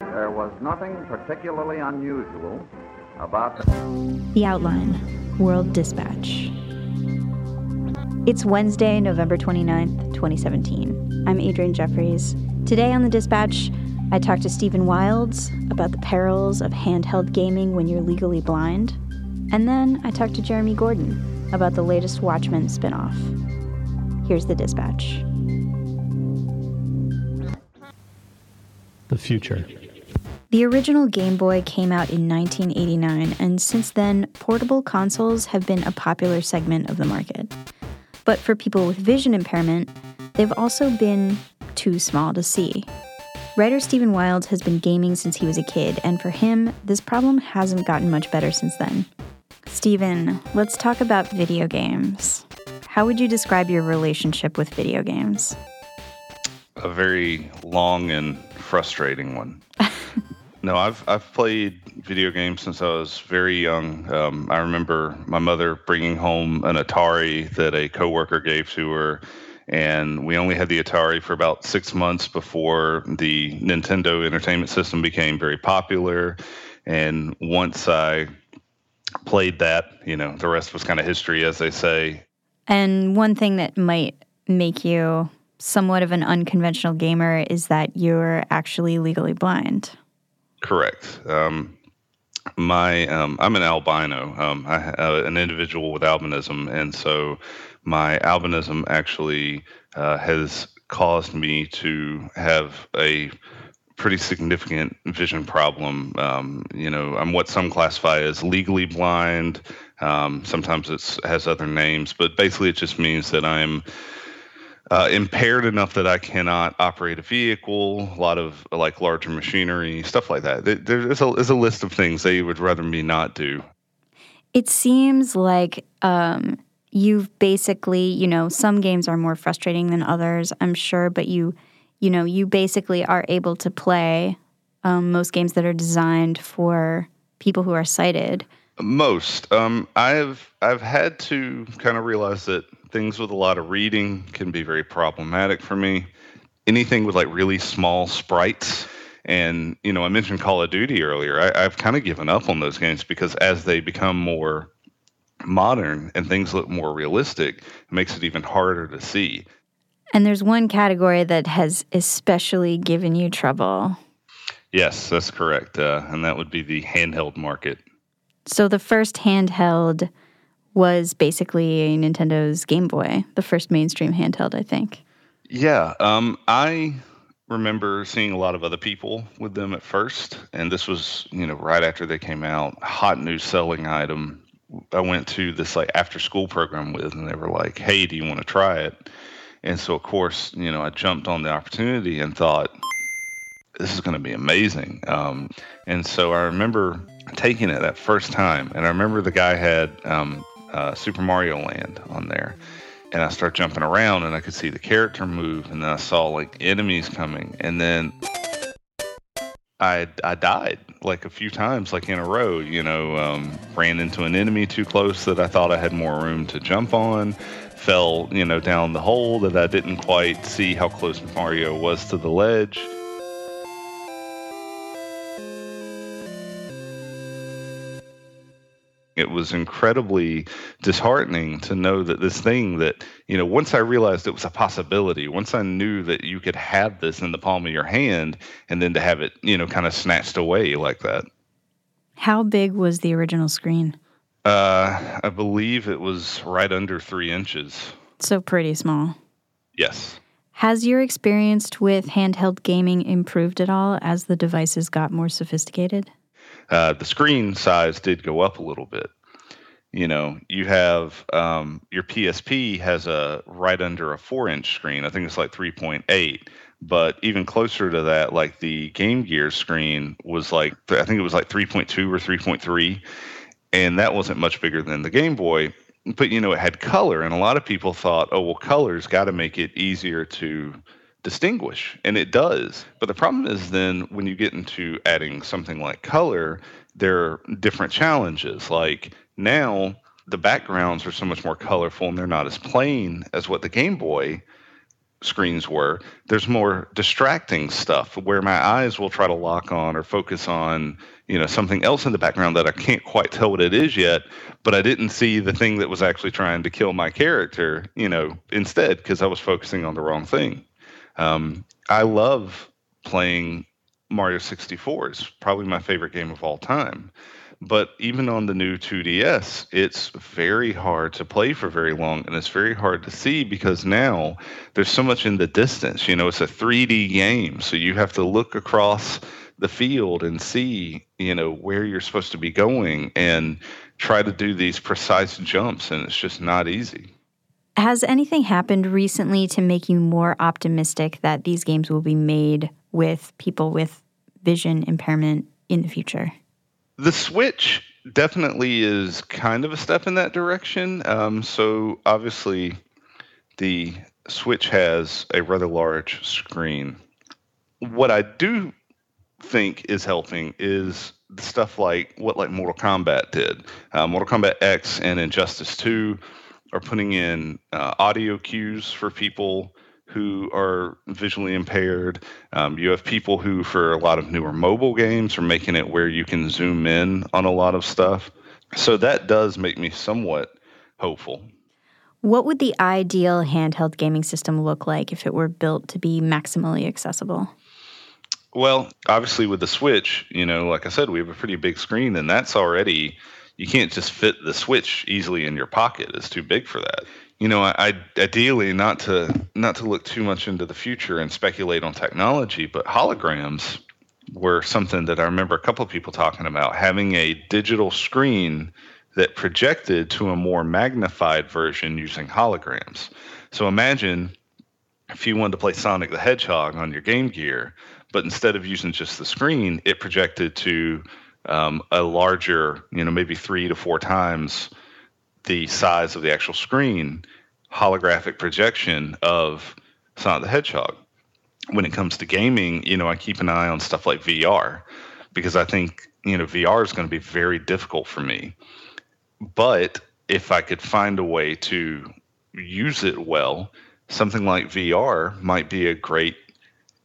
There was nothing particularly unusual about the. The Outline World Dispatch. It's Wednesday, November 29th, 2017. I'm Adrianne Jeffries. Today on the Dispatch, I talked to Stephen Wilds about the perils of handheld gaming when you're legally blind. And then I talked to Jeremy Gordon about the latest Watchmen spinoff. Here's the Dispatch. The future. The original Game Boy came out in 1989, and since then, portable consoles have been a popular segment of the market. But for people with vision impairment, they've also been too small to see. Writer Stephen Wilds has been gaming since he was a kid, and for him, this problem hasn't gotten much better since then. Stephen, let's talk about video games. How would you describe your relationship with video games? A very long and frustrating one. no, I've I've played video games since I was very young. Um, I remember my mother bringing home an Atari that a coworker gave to her, and we only had the Atari for about six months before the Nintendo Entertainment System became very popular. And once I played that, you know, the rest was kind of history, as they say. And one thing that might make you somewhat of an unconventional gamer is that you're actually legally blind. Correct. Um, my um, I'm an albino. Um, I uh, an individual with albinism, and so my albinism actually uh, has caused me to have a pretty significant vision problem. Um, you know, I'm what some classify as legally blind. Um, sometimes it has other names, but basically it just means that I'm uh, impaired enough that I cannot operate a vehicle, a lot of like larger machinery, stuff like that. There's a, there's a list of things that you would rather me not do. It seems like um, you've basically, you know, some games are more frustrating than others, I'm sure, but you, you know, you basically are able to play um, most games that are designed for people who are sighted. Most. Um, I've I've had to kind of realize that things with a lot of reading can be very problematic for me. Anything with like really small sprites. And, you know, I mentioned Call of Duty earlier. I, I've kind of given up on those games because as they become more modern and things look more realistic, it makes it even harder to see. And there's one category that has especially given you trouble. Yes, that's correct. Uh, and that would be the handheld market. So the first handheld was basically Nintendo's Game Boy, the first mainstream handheld, I think. Yeah, um, I remember seeing a lot of other people with them at first, and this was, you know, right after they came out, hot new selling item. I went to this like after school program with, and they were like, "Hey, do you want to try it?" And so, of course, you know, I jumped on the opportunity and thought, "This is going to be amazing." Um, and so I remember taking it that first time, and I remember the guy had um, uh, Super Mario Land on there. And I start jumping around and I could see the character move and then I saw like enemies coming and then I I died like a few times like in a row, you know, um, ran into an enemy too close that I thought I had more room to jump on, fell, you know, down the hole that I didn't quite see how close Mario was to the ledge. It was incredibly disheartening to know that this thing that you know once i realized it was a possibility once i knew that you could have this in the palm of your hand and then to have it you know kind of snatched away like that. How big was the original screen? Uh, i believe it was right under three inches. So pretty small. Yes. Has your experience with handheld gaming improved at all as the devices got more sophisticated uh, the screen size did go up a little bit. You know, you have um, your PSP has a right under a four inch screen. I think it's like 3.8. But even closer to that, like the Game Gear screen was like, I think it was like 3.2 or 3.3. And that wasn't much bigger than the Game Boy. But, you know, it had color. And a lot of people thought, oh, well, color's got to make it easier to distinguish and it does but the problem is then when you get into adding something like color there are different challenges like now the backgrounds are so much more colorful and they're not as plain as what the game boy screens were. There's more distracting stuff where my eyes will try to lock on or focus on, you know, something else in the background that I can't quite tell what it is yet, but I didn't see the thing that was actually trying to kill my character, you know, instead because I was focusing on the wrong thing. Um, I love playing Mario 64. It's probably my favorite game of all time. But even on the new 2DS, it's very hard to play for very long and it's very hard to see because now there's so much in the distance. You know, it's a 3D game, so you have to look across the field and see, you know, where you're supposed to be going and try to do these precise jumps and it's just not easy. Has anything happened recently to make you more optimistic that these games will be made with people with vision impairment in the future? The Switch definitely is kind of a step in that direction. Um, so obviously, the Switch has a rather large screen. What I do think is helping is stuff like what like Mortal Kombat did. Uh, Mortal Kombat X and Injustice 2 are putting in uh, audio cues for people who are visually impaired. Um, you have people who, for a lot of newer mobile games, are making it where you can zoom in on a lot of stuff. So that does make me somewhat hopeful. What would the ideal handheld gaming system look like if it were built to be maximally accessible? Well, obviously, with the Switch, you know, like I said, we have a pretty big screen, and that's already, you can't just fit the Switch easily in your pocket. It's too big for that you know, I, ideally not to not to look too much into the future and speculate on technology, but holograms were something that I remember a couple of people talking about having a digital screen that projected to a more magnified version using holograms. So imagine if you wanted to play Sonic the Hedgehog on your Game Gear, but instead of using just the screen, it projected to um, a larger, you know, maybe three to four times the size of the actual screen holographic projection of Sonic the Hedgehog. When it comes to gaming, you know, I keep an eye on stuff like VR because I think, you know, VR is going to be very difficult for me. But if I could find a way to use it well, something like VR might be a great,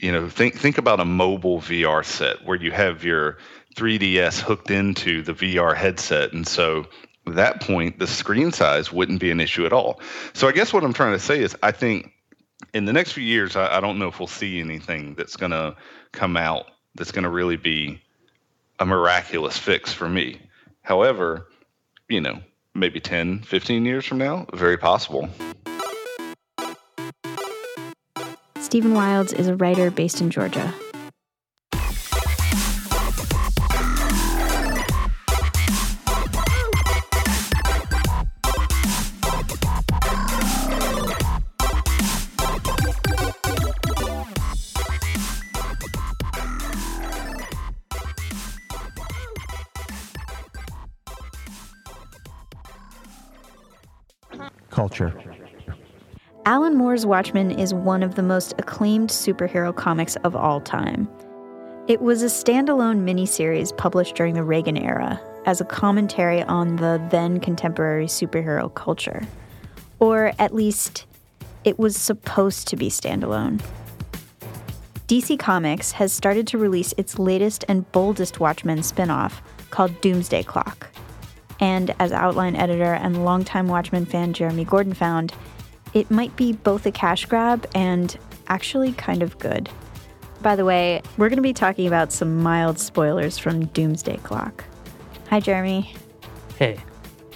you know, think think about a mobile VR set where you have your 3DS hooked into the VR headset and so that point, the screen size wouldn't be an issue at all. So I guess what I'm trying to say is I think in the next few years, I, I don't know if we'll see anything that's going to come out that's going to really be a miraculous fix for me. However, you know, maybe 10, 15 years from now, very possible. Stephen Wilds is a writer based in Georgia. Alan Moore's Watchmen is one of the most acclaimed superhero comics of all time. It was a standalone miniseries published during the Reagan era as a commentary on the then contemporary superhero culture. Or at least, it was supposed to be standalone. DC Comics has started to release its latest and boldest Watchmen spin off called Doomsday Clock. And as outline editor and longtime Watchmen fan Jeremy Gordon found, it might be both a cash grab and actually kind of good. By the way, we're going to be talking about some mild spoilers from Doomsday Clock. Hi, Jeremy. Hey.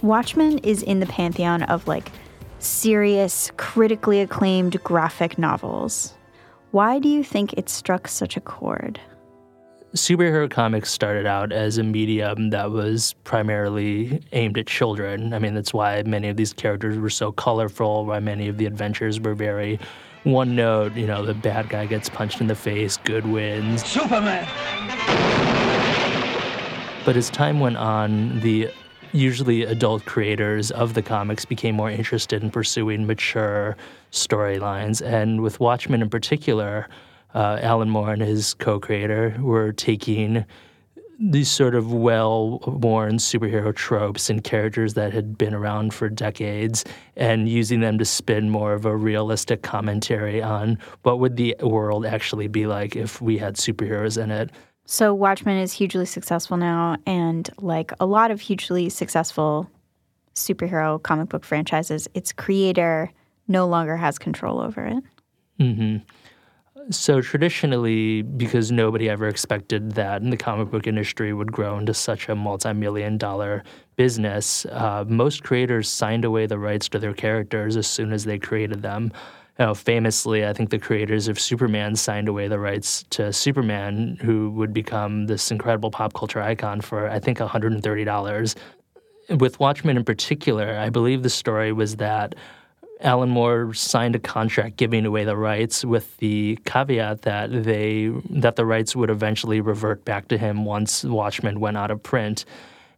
Watchmen is in the pantheon of like serious, critically acclaimed graphic novels. Why do you think it struck such a chord? Superhero comics started out as a medium that was primarily aimed at children. I mean, that's why many of these characters were so colorful, why many of the adventures were very one note. You know, the bad guy gets punched in the face, good wins. Superman! But as time went on, the usually adult creators of the comics became more interested in pursuing mature storylines. And with Watchmen in particular, uh, Alan Moore and his co-creator were taking these sort of well worn superhero tropes and characters that had been around for decades and using them to spin more of a realistic commentary on what would the world actually be like if we had superheroes in it. So Watchmen is hugely successful now, and like a lot of hugely successful superhero comic book franchises, its creator no longer has control over it. Mm-hmm. So traditionally, because nobody ever expected that the comic book industry would grow into such a multi-million dollar business, uh, most creators signed away the rights to their characters as soon as they created them. You know, famously, I think the creators of Superman signed away the rights to Superman, who would become this incredible pop culture icon for I think $130. With Watchmen in particular, I believe the story was that Alan Moore signed a contract giving away the rights with the caveat that they that the rights would eventually revert back to him once Watchmen went out of print.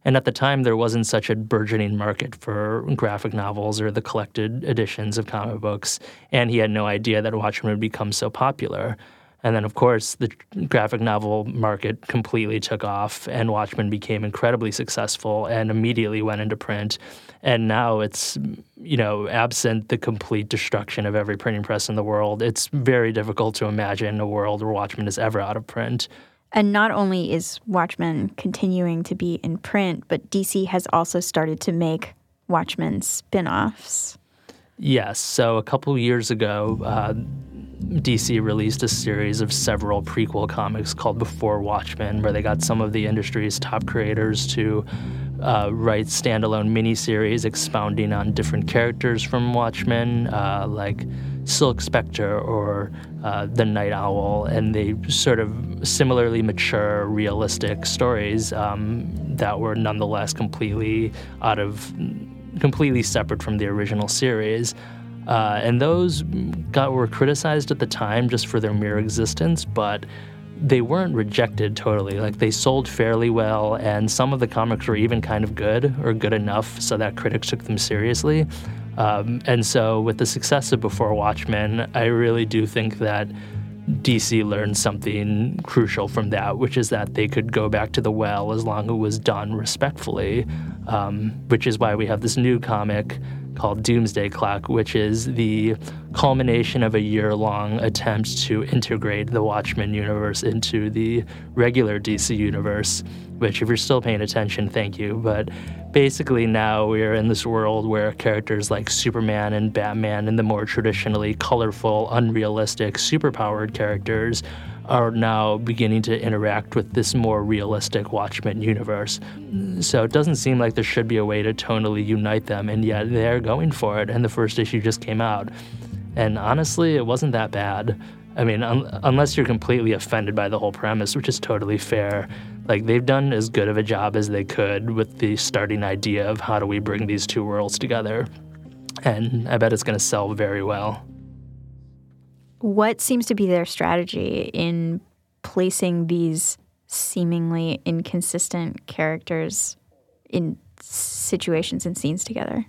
And at the time, there wasn't such a burgeoning market for graphic novels or the collected editions of comic books, and he had no idea that Watchmen would become so popular. And then, of course, the graphic novel market completely took off, and Watchmen became incredibly successful and immediately went into print. And now it's, you know, absent the complete destruction of every printing press in the world, it's very difficult to imagine a world where Watchmen is ever out of print. And not only is Watchmen continuing to be in print, but DC has also started to make Watchmen spin offs. Yes. So a couple years ago, uh, DC released a series of several prequel comics called Before Watchmen, where they got some of the industry's top creators to uh, write standalone miniseries expounding on different characters from Watchmen, uh, like Silk Spectre or uh, the Night Owl, and they sort of similarly mature, realistic stories um, that were nonetheless completely out of, completely separate from the original series. Uh, and those got were criticized at the time just for their mere existence, but they weren't rejected totally. Like they sold fairly well, and some of the comics were even kind of good or good enough so that critics took them seriously. Um, and so, with the success of Before Watchmen, I really do think that DC learned something crucial from that, which is that they could go back to the well as long as it was done respectfully, um, which is why we have this new comic called Doomsday Clock, which is the culmination of a year long attempt to integrate the Watchmen universe into the regular DC universe. Which, if you're still paying attention, thank you. But basically, now we're in this world where characters like Superman and Batman and the more traditionally colorful, unrealistic, superpowered characters are now beginning to interact with this more realistic Watchmen universe. So it doesn't seem like there should be a way to tonally unite them, and yet they're going for it. And the first issue just came out. And honestly, it wasn't that bad. I mean, un- unless you're completely offended by the whole premise, which is totally fair, like they've done as good of a job as they could with the starting idea of how do we bring these two worlds together. And I bet it's going to sell very well. What seems to be their strategy in placing these seemingly inconsistent characters in situations and scenes together?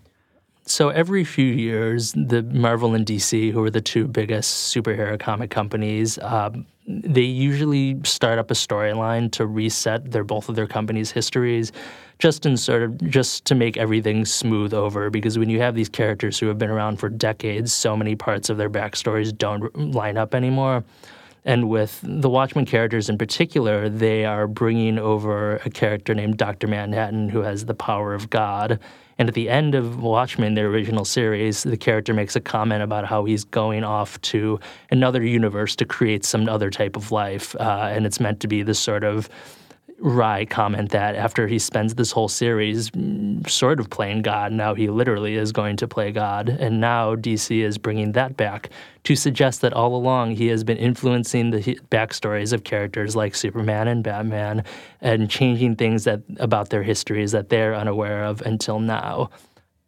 So every few years, the Marvel and DC, who are the two biggest superhero comic companies, um, they usually start up a storyline to reset their both of their companies' histories, just in sort of just to make everything smooth over. Because when you have these characters who have been around for decades, so many parts of their backstories don't line up anymore. And with the Watchmen characters in particular, they are bringing over a character named Dr. Manhattan who has the power of God. And at the end of Watchmen, the original series, the character makes a comment about how he's going off to another universe to create some other type of life. Uh, and it's meant to be this sort of wry comment that after he spends this whole series mm, sort of playing God, now he literally is going to play God. And now DC is bringing that back to suggest that all along he has been influencing the backstories of characters like Superman and Batman and changing things that about their histories that they're unaware of until now.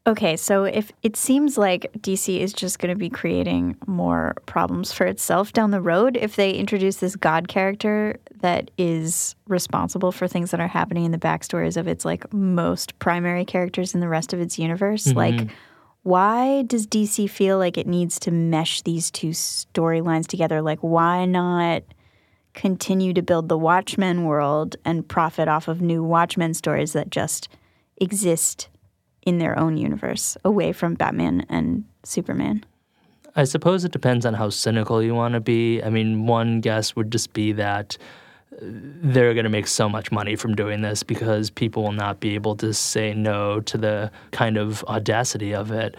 Okay, so if it seems like DC is just going to be creating more problems for itself down the road if they introduce this God character that is responsible for things that are happening in the backstories of its like most primary characters in the rest of its universe, mm-hmm. like why does DC feel like it needs to mesh these two storylines together? Like why not continue to build the Watchmen world and profit off of new Watchmen stories that just exist in their own universe, away from Batman and Superman? I suppose it depends on how cynical you want to be. I mean, one guess would just be that they're going to make so much money from doing this because people will not be able to say no to the kind of audacity of it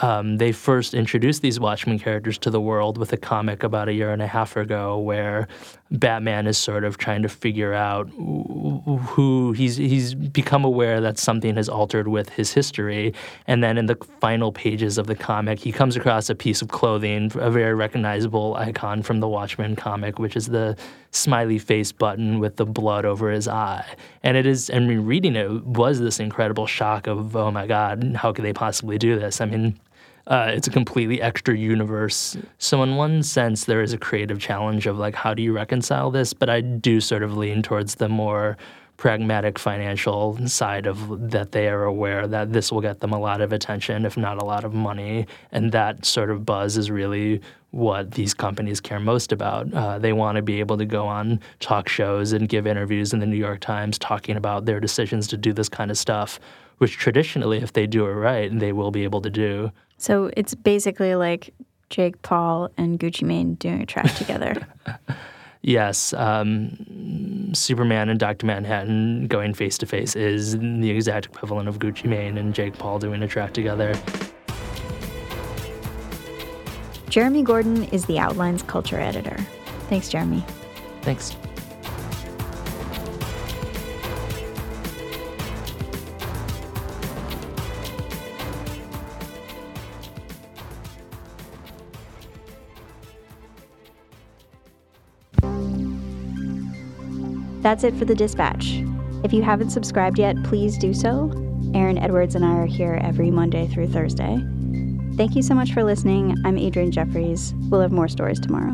um, they first introduced these Watchmen characters to the world with a comic about a year and a half ago, where Batman is sort of trying to figure out who he's he's become aware that something has altered with his history, and then in the final pages of the comic, he comes across a piece of clothing, a very recognizable icon from the Watchmen comic, which is the smiley face button with the blood over his eye, and it is. I mean, reading it was this incredible shock of, oh my God, how could they possibly do this? I mean uh, it's a completely extra universe. So in one sense, there is a creative challenge of like, how do you reconcile this? But I do sort of lean towards the more pragmatic financial side of that they are aware that this will get them a lot of attention, if not a lot of money, and that sort of buzz is really what these companies care most about. Uh, they want to be able to go on talk shows and give interviews in the New York Times talking about their decisions to do this kind of stuff, which traditionally, if they do it right, they will be able to do. So it's basically like Jake Paul and Gucci Mane doing a track together. yes, um, Superman and Dr. Manhattan going face to face is the exact equivalent of Gucci Mane and Jake Paul doing a track together. Jeremy Gordon is the Outlines culture editor. Thanks, Jeremy. Thanks. That's it for the dispatch. If you haven't subscribed yet, please do so. Aaron Edwards and I are here every Monday through Thursday. Thank you so much for listening. I'm Adrianne Jeffries. We'll have more stories tomorrow.